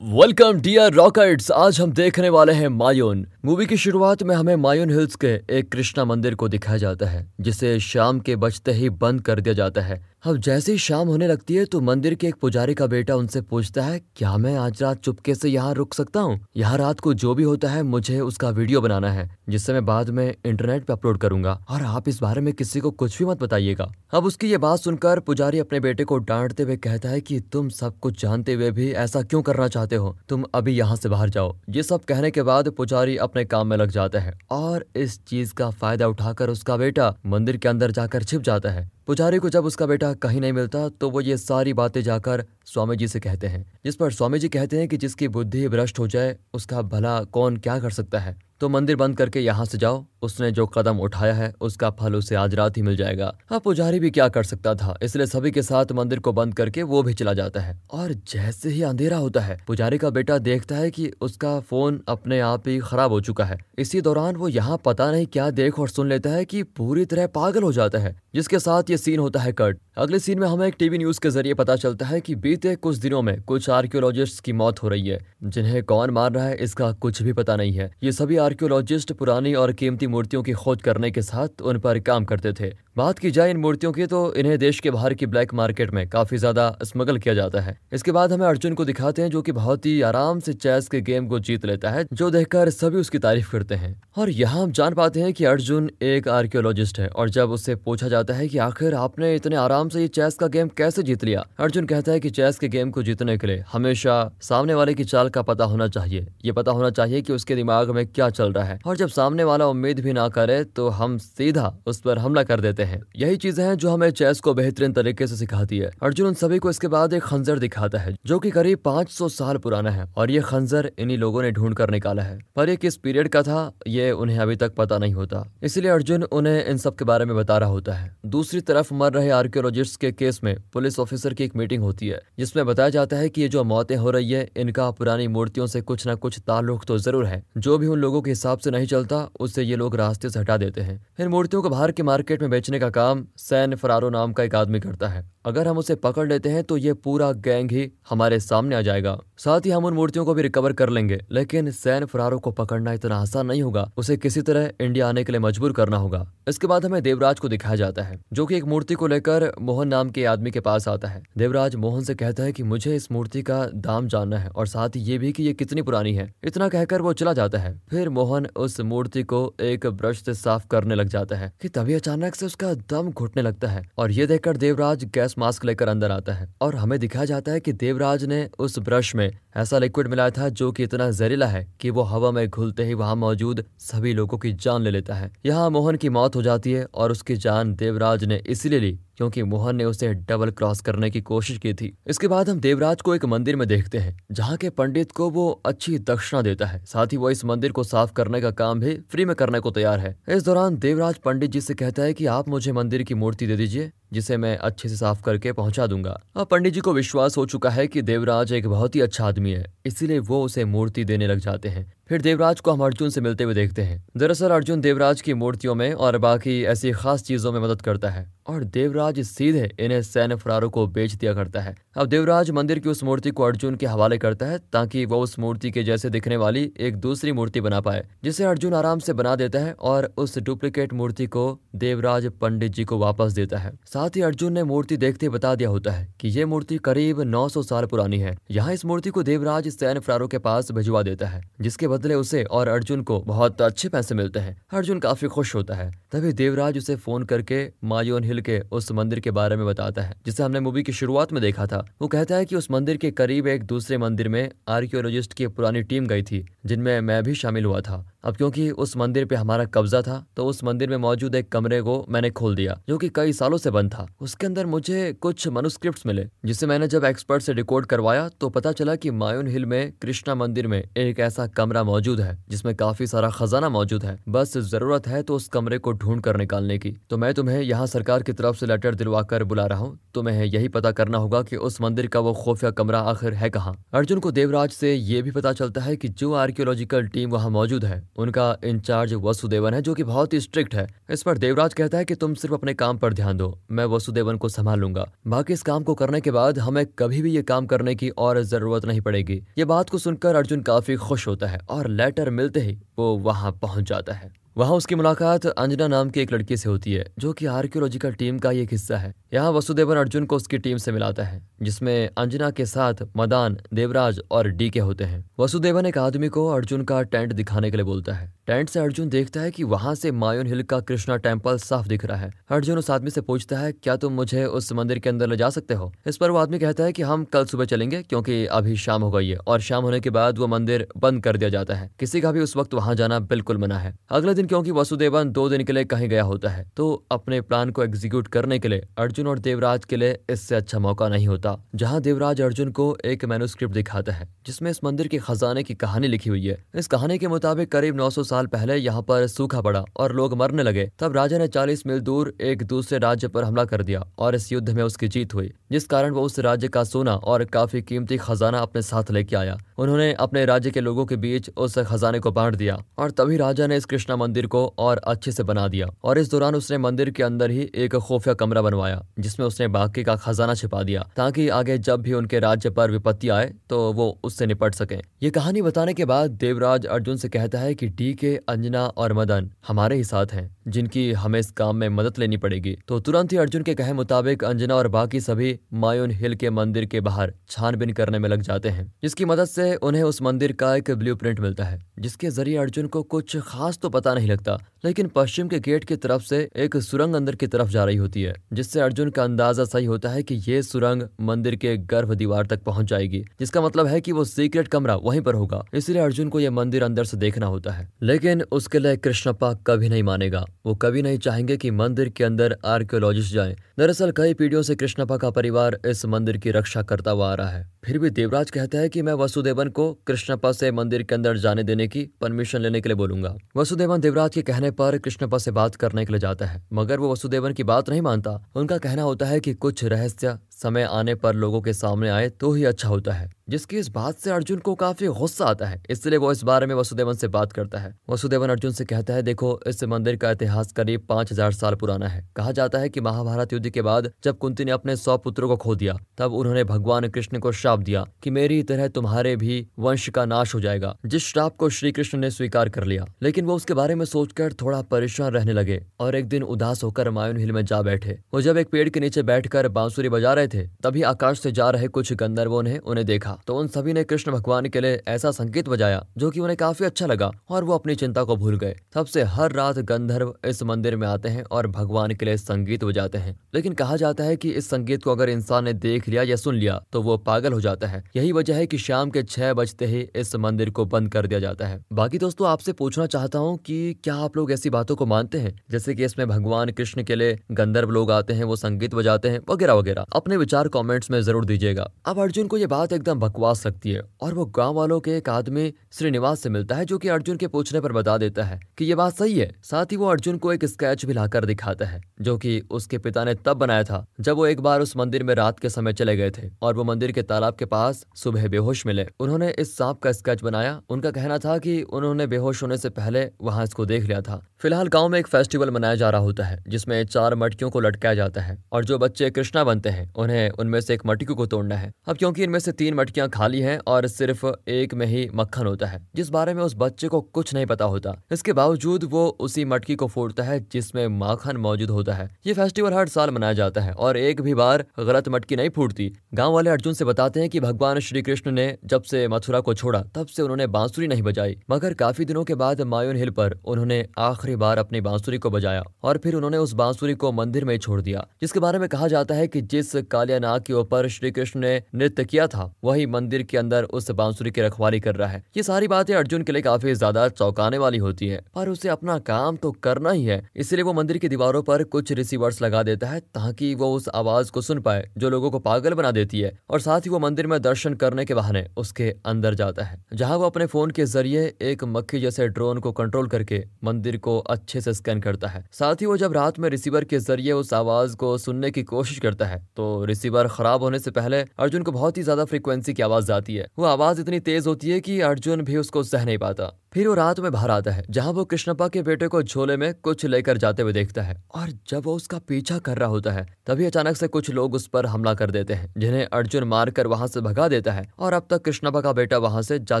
Welcome dear rockets आज हम देखने वाले हैं मायून मूवी की शुरुआत में हमें मायून हिल्स के एक कृष्णा मंदिर को दिखाया जाता है, जिसे शाम के बजते ही बंद कर दिया जाता है। अब जैसे ही शाम होने लगती है तो मंदिर के एक पुजारी का बेटा उनसे पूछता है, क्या मैं आज रात चुपके से यहाँ रुक सकता हूँ? यहाँ रात को जो भी होता है, मुझे उसका वीडियो बनाना है, जिससे मैं बाद में इंटरनेट पे अपलोड करूँगा। और आप इस बारे में किसी को कुछ भी मत बताइएगा। अब उसकी ये बात सुनकर पुजारी अपने बेटे को डांटते हुए कहता है की, तुम सब कुछ जानते हुए भी ऐसा क्यों करना चाहते हो? तुम अभी यहाँ से बाहर जाओ। ये सब कहने के बाद पुजारी अपने काम में लग जाता है और इस चीज़ का फ़ायदा उठाकर उसका बेटा मंदिर के अंदर जाकर छिप जाता है। पुजारी को जब उसका बेटा कहीं नहीं मिलता तो वो ये सारी बातें जाकर स्वामी जी से कहते हैं, जिस पर स्वामी जी कहते हैं कि जिसकी बुद्धि भ्रष्ट हो जाए, उसका भला कौन क्या कर सकता है? तो मंदिर बंद करके यहाँ से जाओ, उसने जो कदम उठाया है, उसका फल उसे आज रात ही मिल जाएगा। अब पुजारी भी क्या कर सकता था? इसलिए सभी के साथ मंदिर को बंद करके वो भी चला जाता है। और जैसे ही अंधेरा होता है, पुजारी का बेटा देखता है कि उसका फ़ोन अपने आप ही खराब हो चुका है। इसी दौरान वो यहाँ पता नहीं क्या देख और सुन लेता है कि पूरी तरह पागल हो जाता है, जिसके साथ ये सीन होता है कट अगले सीन में हमें एक टीवी न्यूज़ के ज़रिए पता चलता है कि बीते कुछ दिनों में कुछ आर्कियोलॉजिस्ट की मौत हो रही है, जिन्हें कौन मार रहा है, इसका कुछ भी पता नहीं है। ये सभी आर्कियोलॉजिस्ट पुरानी और कीमती मूर्तियों की खोज करने के साथ उन पर काम करते थे। बात की जाए इन मूर्तियों की तो इन्हें देश के बाहर की ब्लैक मार्केट में काफ़ी ज़्यादा स्मगल किया जाता है। इसके बाद हमें अर्जुन को दिखाते हैं, जो की बहुत ही आराम से चेस के गेम को जीत लेता है, जो देखकर सभी उसकी तारीफ़ करते हैं। और यहाँ हम जान पाते हैं की अर्जुन एक आर्कियोलॉजिस्ट है, और जब उससे पूछा जाता है की आखिर आपने इतने आराम से ये चेस का गेम कैसे जीत लिया? अर्जुन कहता है कि चेस के गेम को जीतने के लिए हमेशा सामने वाले की चाल का पता होना चाहिए। ये पता होना चाहिए कि उसके दिमाग में क्या चल रहा है। और जब सामने वाला उम्मीद भी ना करे तो हम सीधा उस पर हमला कर देते हैं। यही चीज़ें हैं जो हमें चेस को बेहतरीन तरीके से सिखाती है। अर्जुन उन सभी को इसके बाद एक खंजर दिखाता है, जो की करीब 500 साल पुराना है, और ये खंजर इन्हीं लोगों ने ढूंढ कर निकाला है। पर ये किस पीरियड का था, ये उन्हें अभी तक पता नहीं होता। इसलिए अर्जुन उन्हें इन सब के बारे में बता रहा होता है। दूसरी तरफ़ मर रहे आर्कियोलॉजिस्ट के केस में पुलिस ऑफिसर की एक मीटिंग होती है, जिसमें बताया जाता है कि ये जो मौतें हो रही है, इनका पुरानी मूर्तियों से कुछ न कुछ ताल्लुक तो ज़रूर है। जो भी उन लोगों के हिसाब से नहीं चलता, उससे ये लोग रास्ते से हटा देते हैं। इन मूर्तियों को बाहर के मार्केट में बेचने का काम सैन फरारो नाम का एक आदमी करता है। अगर हम उसे पकड़ लेते हैं तो ये पूरा गैंग ही हमारे सामने आ जाएगा। साथ ही हम उन मूर्तियों को भी रिकवर कर लेंगे, लेकिन सैन फरारो को पकड़ना इतना आसान नहीं होगा। उसे किसी तरह इंडिया आने के लिए मजबूर करना होगा। इसके बाद हमें देवराज को दिखाया जाता है, जो कि एक मूर्ति को लेकर मोहन नाम के आदमी के पास आता है। देवराज मोहन से कहता है की मुझे इस मूर्ति का दाम जानना है, और साथ ही ये भी की ये कितनी पुरानी है। इतना कहकर वो चला जाता है। फिर मोहन उस मूर्ति को एक ब्रश से साफ़ करने लग जाता है, की तभी अचानक से उसका दम घुटने लगता है। और ये देखकर देवराज गैस मास्क लेकर अंदर आता है। और हमें दिखाया जाता है कि देवराज ने उस ब्रश में ऐसा लिक्विड मिलाया था जो कि इतना जहरीला है कि वो हवा में घुलते ही वहाँ मौजूद सभी लोगों की जान ले लेता है। यहाँ मोहन की मौत हो जाती है और उसकी जान देवराज ने इसलिए ली क्योंकि मोहन ने उसे डबल क्रॉस करने की कोशिश की थी। इसके बाद हम देवराज को एक मंदिर में देखते हैं, जहाँ के पंडित को वो अच्छी दक्षिणा देता है। साथ ही वो इस मंदिर को साफ़ करने का काम भी फ्री में करने को तैयार है। इस दौरान देवराज पंडित जी से कहता है कि आप मुझे मंदिर की मूर्ति दे दीजिए, जिसे मैं अच्छे से साफ़ करके पहुँचा दूँगा। अब पंडित जी को विश्वास हो चुका है कि देवराज एक बहुत ही अच्छा आदमी है, इसीलिए वो उसे मूर्ति देने लग जाते हैं। फिर देवराज को हम अर्जुन से मिलते हुए देखते हैं। दरअसल अर्जुन देवराज की मूर्तियों में और बाकी ऐसी खास चीज़ों में मदद करता है और देवराज सीधे इन्हें सैन्य फरारों को बेच दिया करता है। अब देवराज मंदिर की उस मूर्ति को अर्जुन के हवाले करता है ताकि वो उस मूर्ति के जैसे दिखने वाली एक दूसरी मूर्ति बना पाए, जिसे अर्जुन आराम से बना देता है और उस डुप्लीकेट मूर्ति को देवराज पंडित जी को वापस देता है। साथ ही अर्जुन ने मूर्ति देखते बता दिया होता है कि ये मूर्ति करीब 900 साल पुरानी है। यहाँ इस मूर्ति को देवराज सैन्य फरारों के पास भिजवा देता है, जिसके बदले उसे और अर्जुन को बहुत अच्छे पैसे मिलते हैं। अर्जुन काफ़ी खुश होता है। तभी देवराज उसे फ़ोन करके मायोन हिल के उस मंदिर के बारे में बताता है, जिसे हमने मूवी की शुरुआत में देखा था। वो कहता है कि उस मंदिर के करीब एक दूसरे मंदिर में आर्कियोलॉजिस्ट की पुरानी टीम गई थी, जिनमें मैं भी शामिल हुआ था। अब क्योंकि उस मंदिर पे हमारा कब्जा था तो उस मंदिर में मौजूद एक कमरे को मैंने खोल दिया, जो कि कई सालों से बंद था। उसके अंदर मुझे कुछ मनुस्क्रिप्ट मिले, जिसे मैंने जब एक्सपर्ट से रिकॉर्ड करवाया तो पता चला कि मायून हिल में कृष्णा मंदिर में एक ऐसा कमरा मौजूद है, जिसमें काफ़ी सारा खजाना मौजूद है। बस ज़रूरत है तो उस कमरे को ढूंढ कर निकालने की। तो मैं तुम्हें यहाँ सरकार की तरफ़ से लेटर दिलवा कर बुला रहा हूँ। तुम्हें यही पता करना होगा कि उस मंदिर का वो खुफिया कमरा आखिर है कहाँ। अर्जुन को देवराज से ये भी पता चलता है कि जो आर्कियोलॉजिकल टीम वहाँ मौजूद है, उनका इंचार्ज वसुदेवन है, जो की बहुत ही स्ट्रिक्ट है। इस पर देवराज कहता है की तुम सिर्फ़ अपने काम पर ध्यान दो, मैं वसुदेवन को संभाल लूँगा बाकी इस काम को करने के बाद हमें कभी भी ये काम करने की और ज़रूरत नहीं पड़ेगी। ये बात को सुनकर अर्जुन काफ़ी खुश होता है और लेटर मिलते ही वो वहाँ पहुँच जाता है। वहाँ उसकी मुलाकात अंजना नाम की एक लड़की से होती है, जो कि आर्कियोलॉजिकल टीम का एक हिस्सा है। यहाँ वसुदेवन अर्जुन को उसकी टीम से मिलाता है, जिसमें अंजना के साथ मदान, देवराज और डी के होते हैं। वसुदेवन एक आदमी को अर्जुन का टेंट दिखाने के लिए बोलता है। टेंट से अर्जुन देखता है कि वहाँ से मायून हिल का कृष्णा टेंपल साफ़ दिख रहा है। अर्जुन उस आदमी से पूछता है, क्या तुम मुझे उस मंदिर के अंदर ले जा सकते हो? इस पर वो आदमी कहता है कि, हम कल सुबह चलेंगे, क्योंकि अभी शाम हो गई है, और शाम होने के बाद वो मंदिर बंद कर दिया जाता है। किसी का भी उस वक्त वहाँ जाना बिल्कुल मना है। अगले दिन क्योंकि वसुदेवन दो दिन के लिए कहीं गया होता है तो अपने प्लान को एग्जीक्यूट करने के लिए अर्जुन और देवराज के लिए इससे अच्छा मौका नहीं होता, जहाँ देवराज अर्जुन को एक मैनुस्क्रिप्ट दिखाता है, जिसमें इस मंदिर के खजाने की कहानी लिखी हुई है। इस कहानी के मुताबिक करीब नौ साल पहले यहाँ पर सूखा पड़ा और लोग मरने लगे। तब राजा ने 40 मील दूर एक दूसरे राज्य पर हमला कर दिया और इस युद्ध में उसकी जीत हुई, जिस कारण वो उस राज्य का सोना और काफ़ी कीमती खजाना अपने साथ लेके आया। उन्होंने अपने राज्य के लोगों के बीच उस खजाने को बांट दिया और तभी राजा ने इस कृष्णा मंदिर को और अच्छे से बना दिया और इस दौरान उसने मंदिर के अंदर ही एक खुफिया कमरा बनवाया, जिसमें उसने बाकी का खजाना छिपा दिया, ताकि आगे जब भी उनके राज्य पर विपत्ति आए तो वो उससे निपट सके। ये कहानी बताने के बाद देवराज अर्जुन से कहता है कि डी के, अंजना और मदन हमारे ही साथ हैं, जिनकी हमें इस काम में मदद लेनी पड़ेगी। तो तुरंत ही अर्जुन के कहे मुताबिक अंजना और बाकी सभी मायून हिल के मंदिर के बाहर छानबीन करने में लग जाते हैं, जिसकी मदद से उन्हें उस मंदिर का एक ब्लू मिलता है, जिसके ज़रिए अर्जुन को कुछ खास तो पता नहीं लगता। लेकिन पश्चिम के गेट की तरफ़ से एक सुरंग अंदर की तरफ़ जा रही होती है, जिससे अर्जुन का अंदाज़ा सही होता है कि ये सुरंग मंदिर के गर्भ दीवार तक पहुँच जाएगी, जिसका मतलब है कि वो सीक्रेट कमरा वहीं पर होगा। इसलिए अर्जुन को यह मंदिर अंदर से देखना होता है। लेकिन उसके लिए कृष्णप्पा कभी नहीं मानेगा। वो कभी नहीं चाहेंगे की मंदिर के अंदर आर्कियोलॉजिस्ट जाए। दरअसल कई पीढ़ियों से कृष्णप्पा का परिवार इस मंदिर की रक्षा करता हुआ आ रहा है। फिर भी देवराज कहता है कि मैं वसुदेवन को कृष्णप्पा से मंदिर के अंदर जाने देने की परमिशन लेने के लिए बोलूँगा। वसुदेवन देवराज के कहने पर कृष्णप्पा से बात करने के लिए जाता है, मगर वो वसुदेवन की बात नहीं मानता। उनका कहना होता है कि कुछ रहस्य समय आने पर लोगों के सामने आए तो ही अच्छा होता है, जिसकी इस बात से अर्जुन को काफ़ी गुस्सा आता है। इसलिए वो इस बारे में वसुदेवन से बात करता है। वसुदेवन अर्जुन से कहता है, देखो, इस मंदिर का इतिहास करीब पाँच हज़ार साल पुराना है। कहा जाता है कि महाभारत युद्ध के बाद जब कुंती ने अपने सौ पुत्रों को खो दिया, तब उन्होंने भगवान कृष्ण को श्राप दिया कि मेरी तरह तुम्हारे भी वंश का नाश हो जाएगा, जिस श्राप को श्री कृष्ण ने स्वीकार कर लिया। लेकिन वो उसके बारे में सोचकर थोड़ा परेशान रहने लगे और एक दिन उदास होकर मायून हिल में जा बैठे। वो जब एक पेड़ के नीचे बैठकर बांसुरी बजा रहे थे। तभी आकाश से जा रहे कुछ गंधर्वों ने उन्हें देखा। तो उन सभी ने कृष्ण भगवान के लिए ऐसा संकेत बजाया, जो कि उन्हें काफ़ी अच्छा लगा, और वो अपनी चिंता को भूल गए। तब से हर रात गंधर्व इस मंदिर में आते हैं और भगवान के लिए संगीत बजाते हैं। लेकिन कहा जाता है कि इस संगीत को अगर इंसान ने देख लिया या सुन लिया तो वो पागल हो जाता है। यही वजह है कि शाम के छह बजते ही इस मंदिर को बंद कर दिया जाता है। बाकी दोस्तों, आपसे पूछना चाहता हूँ कि क्या आप लोग ऐसी बातों को मानते हैं? जैसे कि इसमें भगवान कृष्ण के लिए गंधर्व लोग आते हैं, वो संगीत बजाते हैं, वगैरह वगैरह। अपने विचार कॉमेंट्स में ज़रूर दीजिएगा। अब अर्जुन को ये बात एकदम बकवास लगती है और वो गाँव वालों के एक आदमी श्रीनिवास से मिलता है जो की अर्जुन के पूछने पर बता देता है की ये बात सही है। साथ ही वो अर्जुन को एक स्केच भी लाकर दिखाता है, जो की उसके पिता ने तब बनाया था जब वो एक बार उस मंदिर में रात के समय चले गए थे और वो मंदिर के तालाब के पास सुबह बेहोश मिले। उन्होंने इस सांप का स्केच बनाया। उनका कहना था कि उन्होंने बेहोश होने से पहले वहाँ इसको देख लिया था। फ़िलहाल गाँव में एक फेस्टिवल मनाया जा रहा होता है, जिसमें चार मटकियों को लटकाया जाता है और जो बच्चे कृष्णा बनते हैं, उन्हें उनमें से एक मटकी को तोड़ना है। अब क्योंकि इनमें से तीन मटकियाँ खाली हैं और सिर्फ़ एक में ही मक्खन होता है, जिस बारे में उस बच्चे को कुछ नहीं पता होता। इसके बावजूद वो उसी मटकी को फोड़ता है, जिसमें माखन मौजूद होता है। ये फेस्टिवल हर साल मनाया जाता है और एक भी बार गलत मटकी नहीं फूटती। गाँव वाले अर्जुन से बताते हैं कि भगवान श्री कृष्ण ने जब से मथुरा को छोड़ा, तब से उन्होंने बांसुरी नहीं बजाई। मगर काफ़ी दिनों के बाद मायून हिल पर उन्होंने आखिरी बार अपनी बांसुरी को बजाया और फिर उन्होंने उस बांसुरी को मंदिर में छोड़ दिया, जिसके बारे में कहा जाता है कि जिस कालिया नाग के ऊपर श्री कृष्ण ने नृत्य किया था। वही मंदिर के अंदर उस बांसुरी की रखवाली कर रहा है। ये सारी बातें अर्जुन के लिए काफ़ी ज़्यादा चौंकाने वाली होती है। पर उसे अपना काम तो करना ही है। इसलिए वो मंदिर की दीवारों पर कुछ रिसीवर्स लगा देता है ताकि वो उस आवाज़ को सुन पाए, जो लोगों को पागल बना देती है। और साथ ही वो मंदिर में दर्शन करने के बहाने उसके अंदर जाता है। जहाँ वो अपने फ़ोन के ज़रिए एक मक्खी जैसे ड्रोन को कंट्रोल करके मंदिर को अच्छे से स्कैन करता है। साथ ही वो जब रात में रिसीवर के ज़रिए उस आवाज़ को सुनने की कोशिश करता है तो रिसीवर खराब होने से पहले अर्जुन को बहुत ही ज़्यादा फ्रीक्वेंसी की आवाज़ आती है। वो आवाज़ इतनी तेज होती है कि अर्जुन भी उसको सह नहीं पाता। फिर वो रात में बाहर आता है, जहाँ वो कृष्णप्पा के बेटे को झोले में कुछ लेकर जाते हुए देखता है। और जब वो उसका पीछा कर रहा होता है, तभी अचानक से कुछ लोग उस पर हमला कर देते हैं, जिन्हें अर्जुन मारकर वहाँ से भगा देता है, और अब तक कृष्णप्पा का बेटा वहाँ से जा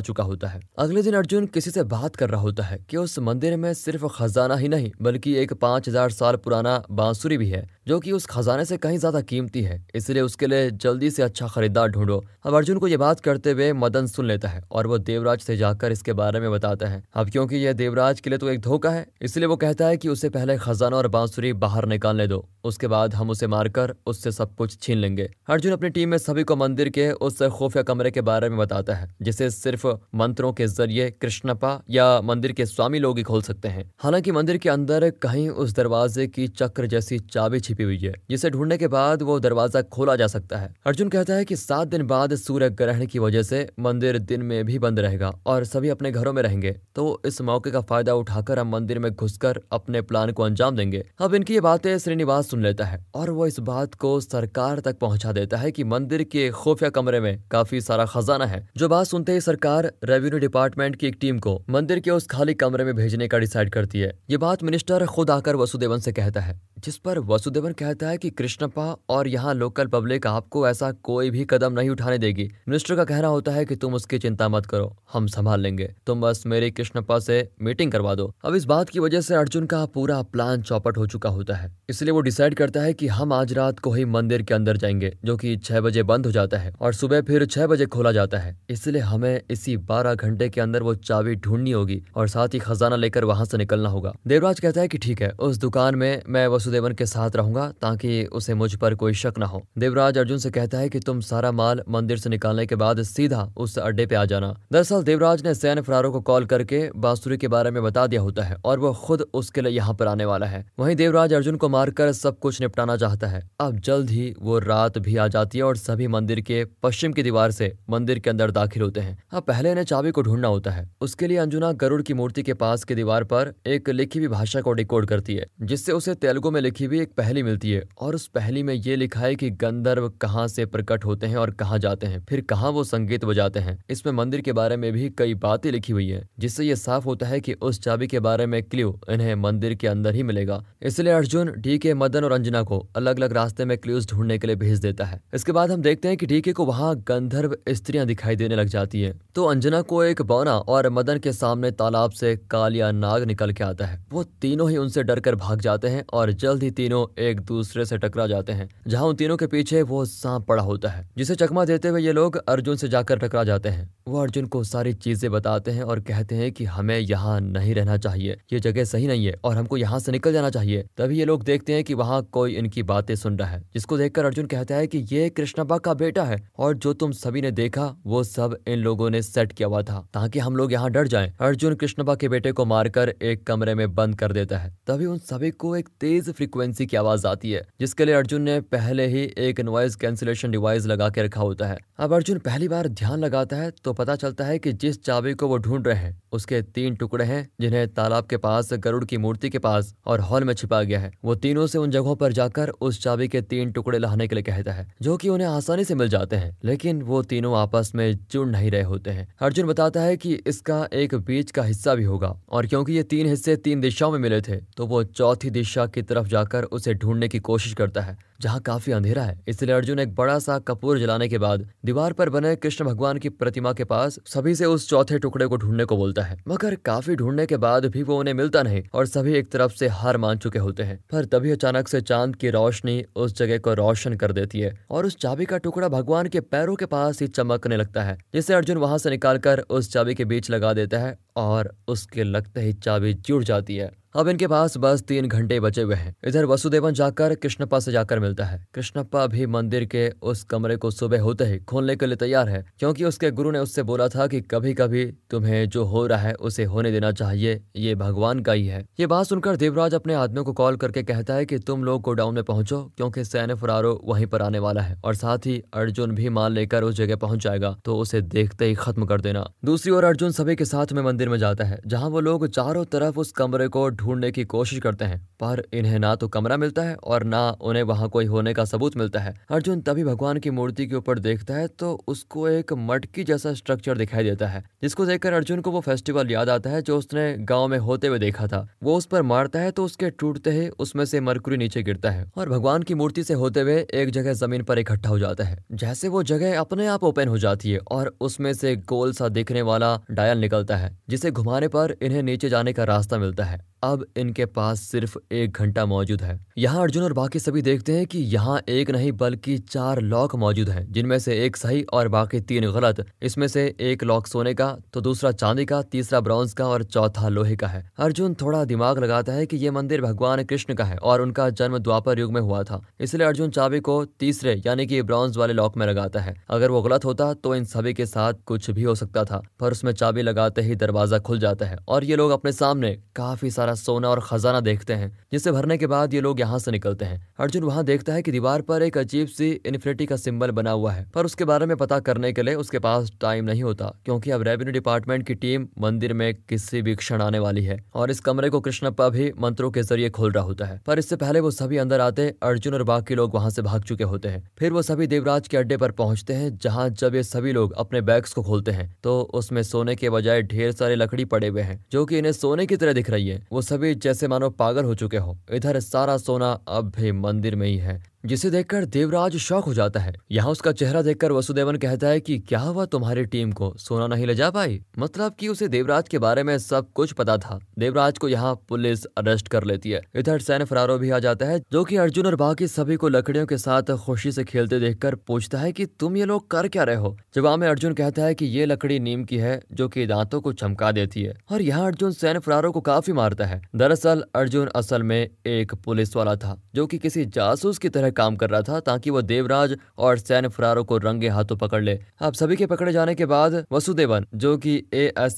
चुका होता है। अगले दिन अर्जुन किसी से बात कर रहा होता है कि उस मंदिर में सिर्फ़ खजाना ही नहीं, बल्कि एक पाँच हज़ार साल पुराना बांसुरी भी है, जो कि उस खजाने से कहीं ज़्यादा कीमती है, इसलिए उसके लिए जल्दी से अच्छा खरीदार ढूंढो। अब अर्जुन को ये बात करते हुए मदन सुन लेता है, और वो देवराज से जाकर इसके बारे में बताता है। अब क्योंकि यह देवराज के लिए तो एक धोखा है, इसलिए वो कहता है कि उसे पहले खजाना और बांसुरी बाहर निकालने दो। उसके बाद हम उसे मारकर उससे सब कुछ छीन लेंगे। अर्जुन अपनी टीम में सभी को मंदिर के उस खुफिया कमरे के बारे में बताता है, जिसे सिर्फ़ मंत्रों के ज़रिए कृष्णपा या मंदिर के स्वामी लोग ही खोल सकते हैं। हालाँकि मंदिर के अंदर कहीं उस दरवाजे की चक्र जैसी चाबी छिपी हुई है, जिसे ढूँढने के बाद वो दरवाज़ा खोला जा सकता है। अर्जुन कहता है कि सात दिन बाद सूर्य ग्रहण की वजह से मंदिर दिन में भी बंद रहेगा और सभी अपने घरों में रहेंगे। तो इस मौके का फ़ायदा उठाकर हम मंदिर में घुसकर अपने प्लान को अंजाम देंगे। अब इनकी ये बातें श्रीनिवास सुन लेता है और वो इस बात को सरकार तक पहुँचा देता है कि मंदिर के खुफिया कमरे में काफ़ी सारा खजाना है। जो बात सुनते ही सरकार रेवेन्यू डिपार्टमेंट की एक टीम को मंदिर के उस खाली कमरे में भेजने का डिसाइड करती है। ये बात मिनिस्टर खुद आकर वसुदेवन से कहता है, जिस पर वसुदेवन कहता है कि कृष्णप्पा और यहाँ लोकल पब्लिक आपको ऐसा कोई भी कदम नहीं उठाने देगी। मिनिस्टर का कहना होता है कि तुम उसकी चिंता मत करो, हम संभाल लेंगे। तुम बस मेरे कृष्णप्पा से मीटिंग करवा दो। अब इस बात की वजह से अर्जुन का पूरा प्लान चौपट हो चुका होता है। इसलिए वो डिसाइड करता है कि हम आज रात को ही मंदिर के अंदर जाएँगे, जो कि छह बजे बंद हो जाता है और सुबह फिर छह बजे खोला जाता है। इसलिए हमें इसी बारह घंटे के अंदर वो चाबी ढूंढनी होगी और साथ ही खजाना लेकर वहाँ से निकलना होगा। देवराज कहता है कि ठीक है, उस दुकान में मैं वसुदेवन के साथ रहूँगा ताकि उसे मुझ पर कोई शक न हो। देवराज अर्जुन से कहता है कि तुम सारा माल मंदिर से निकालने के बाद सीधा उस अड्डे पे आ जाना। दरअसल देवराज ने सैन फरारों को कॉल करके बांसुरी के बारे में बता दिया होता है और वो खुद उसके लिए यहाँ पर आने वाला है। वहीं देवराज अर्जुन को मारकर सब कुछ निपटाना चाहता है। अब जल्द ही वो रात भी आ जाती है और सभी मंदिर के पश्चिम की दीवार से मंदिर के अंदर दाखिल होते हैं। अब पहले इन्हें चाबी को ढूंढना होता है। उसके लिए अंजुना गरुड़ की मूर्ति के पास की दीवार पर एक लिखी हुई भाषा को डिकोड करती है, जिससे उसे तेलुगु में लिखी हुई एक पहली मिलती है और उस पहली में ये लिखा है कि गंधर्व कहाँ से प्रकट होते हैं और कहाँ जाते हैं। फिर कहाँ वो संगीत बजाते हैं। इसमें मंदिर के बारे में भी कई बातें लिखी हुई है। जिससे ये साफ़ होता है कि उस चाबी के बारे में क्ल्यू इन्हें मंदिर के अंदर ही मिलेगा। इसलिए अर्जुन डी के मदन और अंजना को अलग अलग रास्ते में क्ल्यूज ढूँढने के लिए भेज देता है। इसके बाद हम देखते हैं कि डीके को वहाँ गंधर्व स्त्रियाँ दिखाई देने लग जाती है। तो अंजना को एक बौना और मदन के सामने तालाब से कालिया नाग निकल के आता है। वो तीनों ही उनसे डरकर भाग जाते हैं और जल्द ही तीनों एक दूसरे से टकरा जाते हैं, जहाँ उन तीनों के पीछे वो सांप पड़ा होता है, जिसे चकमा देते हुए ये लोग अर्जुन से जाकर टकरा जाते हैं। वो अर्जुन को सारी चीज़ें बताते हैं और कहते हैं कि हमें यहाँ नहीं रहना चाहिए। ये जगह सही नहीं है और हमको यहाँ से निकल जाना चाहिए। तभी ये लोग देखते हैं कि वहाँ कोई इनकी बातें सुन रहा है, जिसको देखकर अर्जुन कहता है कि ये कृष्णबा का बेटा है और जो तुम सभी ने देखा, वो सब इन लोगों ने सेट किया हुआ था, ताकि हम लोग यहाँ डर जाए। अर्जुन कृष्णबा के बेटे को मारकर एक कमरे में बंद कर देता है। तभी उन सभी को एक तेज फ्रिक्वेंसी की आवाज़ आती है, जिसके लिए अर्जुन ने पहले ही एक नॉइज़ कैंसिलेशन डिवाइस लगा के रखा होता है। अब अर्जुन पहली बार ध्यान लगाता है तो पता चलता है कि जिस चाबी को वो ढूंढ रहे हैं उसके तीन टुकड़े हैं, जिन्हें तालाब के पास, गरुड़ की मूर्ति के पास और हॉल में छिपा गया है। वो तीनों से उन जगहों पर जाकर उस चाबी के तीन टुकड़े लाने के लिए कहता है, जो की उन्हें आसानी से मिल जाते हैं, लेकिन वो तीनों आपस में जुड़ नहीं रहे होते हैं। अर्जुन बताता है की इसका एक बीच का हिस्सा भी होगा, और क्योंकि ये तीन हिस्से तीन दिशाओं में मिले थे तो वो चौथी दिशा की तरफ़ जाकर उसे ढूँढने की कोशिश करता है। जहाँ काफ़ी अंधेरा है। इसलिए अर्जुन एक बड़ा सा कपूर जलाने के बाद दीवार पर बने कृष्ण भगवान की प्रतिमा के पास सभी से उस चौथे टुकड़े को ढूँढने को बोलता है। मगर काफ़ी ढूँढने के बाद भी वो उन्हें मिलता नहीं और सभी एक तरफ़ से हार मान चुके होते हैं। पर तभी अचानक से चाँद की रोशनी उस जगह को रोशन कर देती है और उस चाबी का टुकड़ा भगवान के पैरों के पास ही चमकने लगता है, जिसे अर्जुन वहाँ से निकालकर उस चाबी के बीच लगा देता है और उसके लगते ही चाबी जुड़ जाती है। अब इनके पास बस तीन घंटे बचे हुए हैं। इधर वसुदेवन जाकर, कृष्णप्पा से जाकर मिलता है। कृष्णप्पा भी मंदिर के उस कमरे को सुबह होते ही खोलने के लिए तैयार है, क्योंकि उसके गुरु ने उससे बोला था कि कभी कभी तुम्हें जो हो रहा है उसे होने देना चाहिए, ये भगवान का ही है। ये बात सुनकर देवराज अपने आदमियों को कॉल करके कहता है की तुम लोग गोडाउन में पहुंचो, क्योंकि सैन्य फरारो वहीं पर आने वाला है, और साथ ही अर्जुन भी माल लेकर उस जगह पहुँच जाएगा तो उसे देखते ही खत्म कर देना। दूसरी ओर अर्जुन सभी के साथ में मंदिर में जाता है, जहाँ वो लोग चारों तरफ़ उस कमरे को ढूँढने की कोशिश करते हैं, पर इन्हें ना तो कमरा मिलता है और ना उन्हें वहाँ कोई होने का सबूत मिलता है। अर्जुन तभी भगवान की मूर्ति के ऊपर देखता है तो उसको एक मटकी जैसा स्ट्रक्चर दिखाई देता है, जिसको देखकर अर्जुन को वो फेस्टिवल याद आता है, जो उसने गाँव में होते हुए देखा था। वो उस पर मारता है तो उसके टूटते ही उसमें से मरकुरी नीचे गिरता है और भगवान की मूर्ति से होते हुए एक जगह ज़मीन पर इकट्ठा हो जाता है, जैसे वो जगह अपने आप ओपन हो जाती है और उसमें से गोल सा दिखने वाला डायल निकलता है, जिसे घुमाने पर इन्हें नीचे जाने का रास्ता मिलता है। अब इनके पास सिर्फ़ एक घंटा मौजूद है। यहाँ अर्जुन और बाकी सभी देखते हैं कि यहाँ एक नहीं, बल्कि चार लॉक मौजूद हैं, जिनमें से एक सही और बाकी तीन गलत। इसमें से एक लॉक सोने का तो दूसरा चांदी का, तीसरा ब्रॉन्ज का और चौथा लोहे का है। अर्जुन थोड़ा दिमाग लगाता है कि ये मंदिर भगवान कृष्ण का है और उनका जन्म द्वापर युग में हुआ था। इसलिए अर्जुन चाबी को तीसरे, यानी कि ब्रॉन्ज वाले लॉक में लगाता है। अगर वो गलत होता तो इन सभी के साथ कुछ भी हो सकता था, पर उसमें चाबी लगाते ही दरवाज़ा खुल जाता है और ये लोग अपने सामने काफ़ी सारा सारा सोना और खजाना देखते हैं जिसे भरने के बाद ये लोग यहाँ से निकलते हैं। अर्जुन वहाँ देखता है कि दीवार पर एक अजीब सी इन्फिनिटी का सिंबल बना हुआ है, पर उसके बारे में पता करने के लिए उसके पास टाइम नहीं होता, क्योंकि अब रेवेन्यू डिपार्टमेंट की टीम मंदिर में किसी भी क्षण आने वाली है, और इस कमरे को कृष्णप्पा भी मंत्रों के ज़रिए खोल रहा होता है। पर इससे पहले वो सभी अंदर आते अर्जुन और बाकी लोग वहाँ से भाग चुके होते हैं। फिर वो सभी देवराज के अड्डे पर पहुँचते हैं, जहाँ जब ये सभी लोग अपने बैग्स को खोलते हैं तो उसमें सोने के बजाय ढेर सारे लकड़ी पड़े हुए हैं, जो कि इन्हें सोने की तरह दिख रही है। वो सभी, जैसे मानो पागल हो चुके हो। इधर सारा सोना अब भी मंदिर में ही है। जिसे देखकर देवराज शौक हो जाता है। यहाँ उसका चेहरा देखकर वसुदेवन कहता है कि, क्या हुआ तुम्हारी टीम को? सोना नहीं ले जा पाई? मतलब कि उसे देवराज के बारे में सब कुछ पता था। देवराज को यहाँ पुलिस अरेस्ट कर लेती है। इधर सैन फरारो भी आ जाता है, जो कि अर्जुन और बाकी सभी को लकड़ियों के साथ खुशी से खेलते देखकर पूछता है की, तुम ये लोग कर क्या रहे हो? जवाब में अर्जुन कहता है की, ये लकड़ी नीम की है, जो की दांतों को चमका देती है। और यहाँ अर्जुन सैन फरारो को काफ़ी मारता है। दरअसल, अर्जुन असल में एक पुलिस वाला था, जो की किसी जासूस की तरह काम कर रहा था ताकि वो देवराज और सैन्य फरारो को रंगे हाथों पकड़ ले। अब सभी के पकड़े जाने के बाद वसुदेवन, जो कि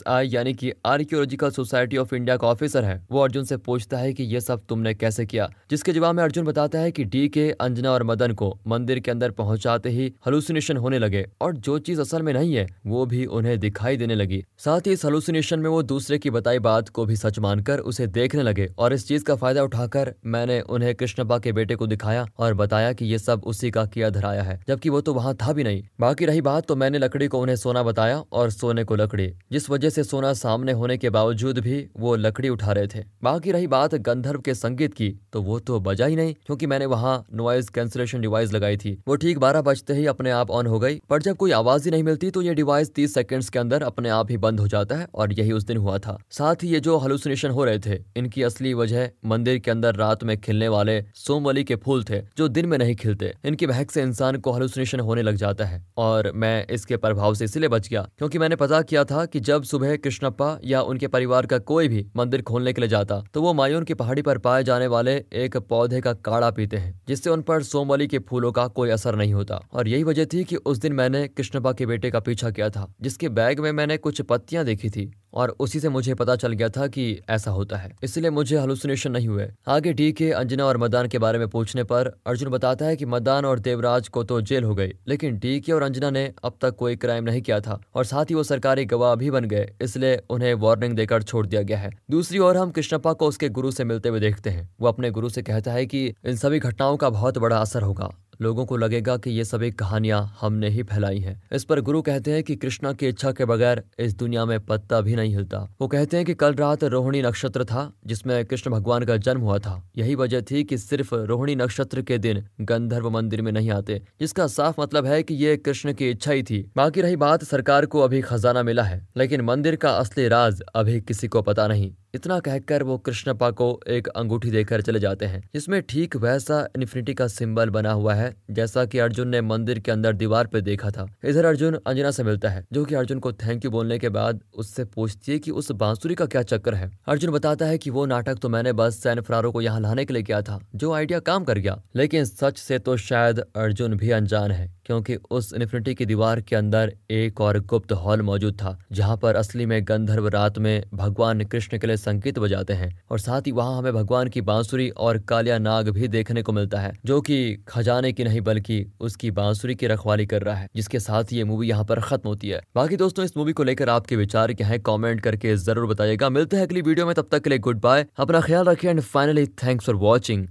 आई यानी कि आर्कियोलॉजिकल सोसाइटी ऑफ़ इंडिया का ऑफिसर है, वो अर्जुन से पूछता है कि ये सब तुमने कैसे किया? जिसके जवाब में अर्जुन बताता है कि डी के अंजना और मदन को मंदिर के अंदर पहुंचाते ही हलुसिनेशन होने लगे और जो चीज़ असल में नहीं है, वो भी उन्हें दिखाई देने लगी। साथ ही इस हलुसिनेशन में वो दूसरे की बताई बात को भी सच मानकर उसे देखने लगे और इस चीज़ का फ़ायदा उठाकर मैंने उन्हें कृष्णपा के बेटे को दिखाया और बताया कि ये सब उसी का किया धराया है, जबकि वो तो वहाँ था भी नहीं। बाकी रही बात तो मैंने लकड़ी को उन्हें सोना बताया और सोने को लकड़ी, जिस वजह से सोना सामने होने के बावजूद भी वो लकड़ी उठा रहे थे। बाकी रही बात गंधर्व के संगीत की तो वो तो बजा ही नहीं, क्योंकि मैंने वहाँ नॉइज़ कैंसिलेशन डिवाइस लगाई थी। वो ठीक बारह बजते ही अपने आप ऑन हो गई, पर जब कोई आवाज़ ही नहीं मिलती तो ये डिवाइस तीस सेकंड्स के अंदर अपने आप ही बंद हो जाता है, और यही उस दिन हुआ था। साथ ही ये जो हलुसिनेशन हो रहे थे, इनकी असली वजह मंदिर के अंदर रात में खिलने वाले सोमवली के फूल थे, जो दिन में नहीं खिलते। इनकी महक से इंसान को हलुसिनेशन होने लग जाता है। और मैं इसके प्रभाव से इसलिए बच गया, क्योंकि मैंने पता किया था कि जब सुबह कृष्णप्पा या उनके परिवार का कोई भी मंदिर खोलने के लिए जाता तो वो मायून की पहाड़ी पर पाए जाने वाले एक पौधे का काढ़ा पीते हैं, जिससे उन पर सोमवली के फूलों का कोई असर नहीं होता। और यही वजह थी कि उस दिन मैंने कृष्णप्पा के बेटे का पीछा किया था, जिसके बैग में मैंने कुछ पत्तियाँ देखी थी। और उसी से मुझे पता चल गया था कि ऐसा होता है। इसलिए मुझे हलुसिनेशन नहीं हुए। आगे डी के अंजना और मदान के बारे में पूछने पर अर्जुन बताता है कि मदान और देवराज को तो जेल हो गई, लेकिन डी के और अंजना ने अब तक कोई क्राइम नहीं किया था और साथ ही वो सरकारी गवाह भी बन गए, इसलिए उन्हें वार्निंग देकर छोड़ दिया गया है। दूसरी ओर हम कृष्णप्पा को उसके गुरु से मिलते हुए देखते हैं। वो अपने गुरु से कहता है कि इन सभी घटनाओं का बहुत बड़ा असर होगा। लोगों को लगेगा कि ये सभी कहानियाँ हमने ही फैलाई हैं। इस पर गुरु कहते हैं कि कृष्णा की इच्छा के बगैर इस दुनिया में पत्ता भी नहीं हिलता। वो कहते हैं कि कल रात रोहिणी नक्षत्र था, जिसमें कृष्ण भगवान का जन्म हुआ था। यही वजह थी कि सिर्फ़ रोहिणी नक्षत्र के दिन गंधर्व मंदिर में नहीं आते, जिसका साफ़ मतलब है कि ये कृष्ण की इच्छा ही थी। बाकी रही बात, सरकार को अभी खजाना मिला है, लेकिन मंदिर का असली राज अभी किसी को पता नहीं। इतना कहकर वो कृष्णपा को एक अंगूठी देकर चले जाते हैं, जिसमें ठीक वैसा इन्फिनिटी का सिंबल बना हुआ है जैसा कि अर्जुन ने मंदिर के अंदर दीवार पर देखा था। इधर अर्जुन अंजना से मिलता है, जो कि अर्जुन को थैंक यू बोलने के बाद उससे पूछती है कि उस बांसुरी का क्या चक्कर है। अर्जुन बताता है कि वो नाटक तो मैंने बस सैन फरारो को यहाँ लाने के लिए किया था, जो आइडिया काम कर गया, लेकिन सच से तो शायद अर्जुन भी अनजान है। क्योंकि उस इन्फिनिटी की दीवार के अंदर एक और गुप्त हॉल मौजूद था, जहाँ पर असली में गंधर्व रात में भगवान कृष्ण के लिए संकेत बजाते हैं। और साथ ही वहाँ हमें भगवान की बांसुरी और कालिया नाग भी देखने को मिलता है, जो कि खजाने की नहीं बल्कि उसकी बांसुरी की रखवाली कर रहा है, जिसके साथ ये मूवी यहाँ पर खत्म होती है। बाकी दोस्तों, इस मूवी को लेकर आपके विचार क्या है कॉमेंट करके ज़रूर बताइएगा। मिलते हैं अगली वीडियो में, तब तक के लिए गुड बाय अपना ख्याल रखिए and finally thanks for watching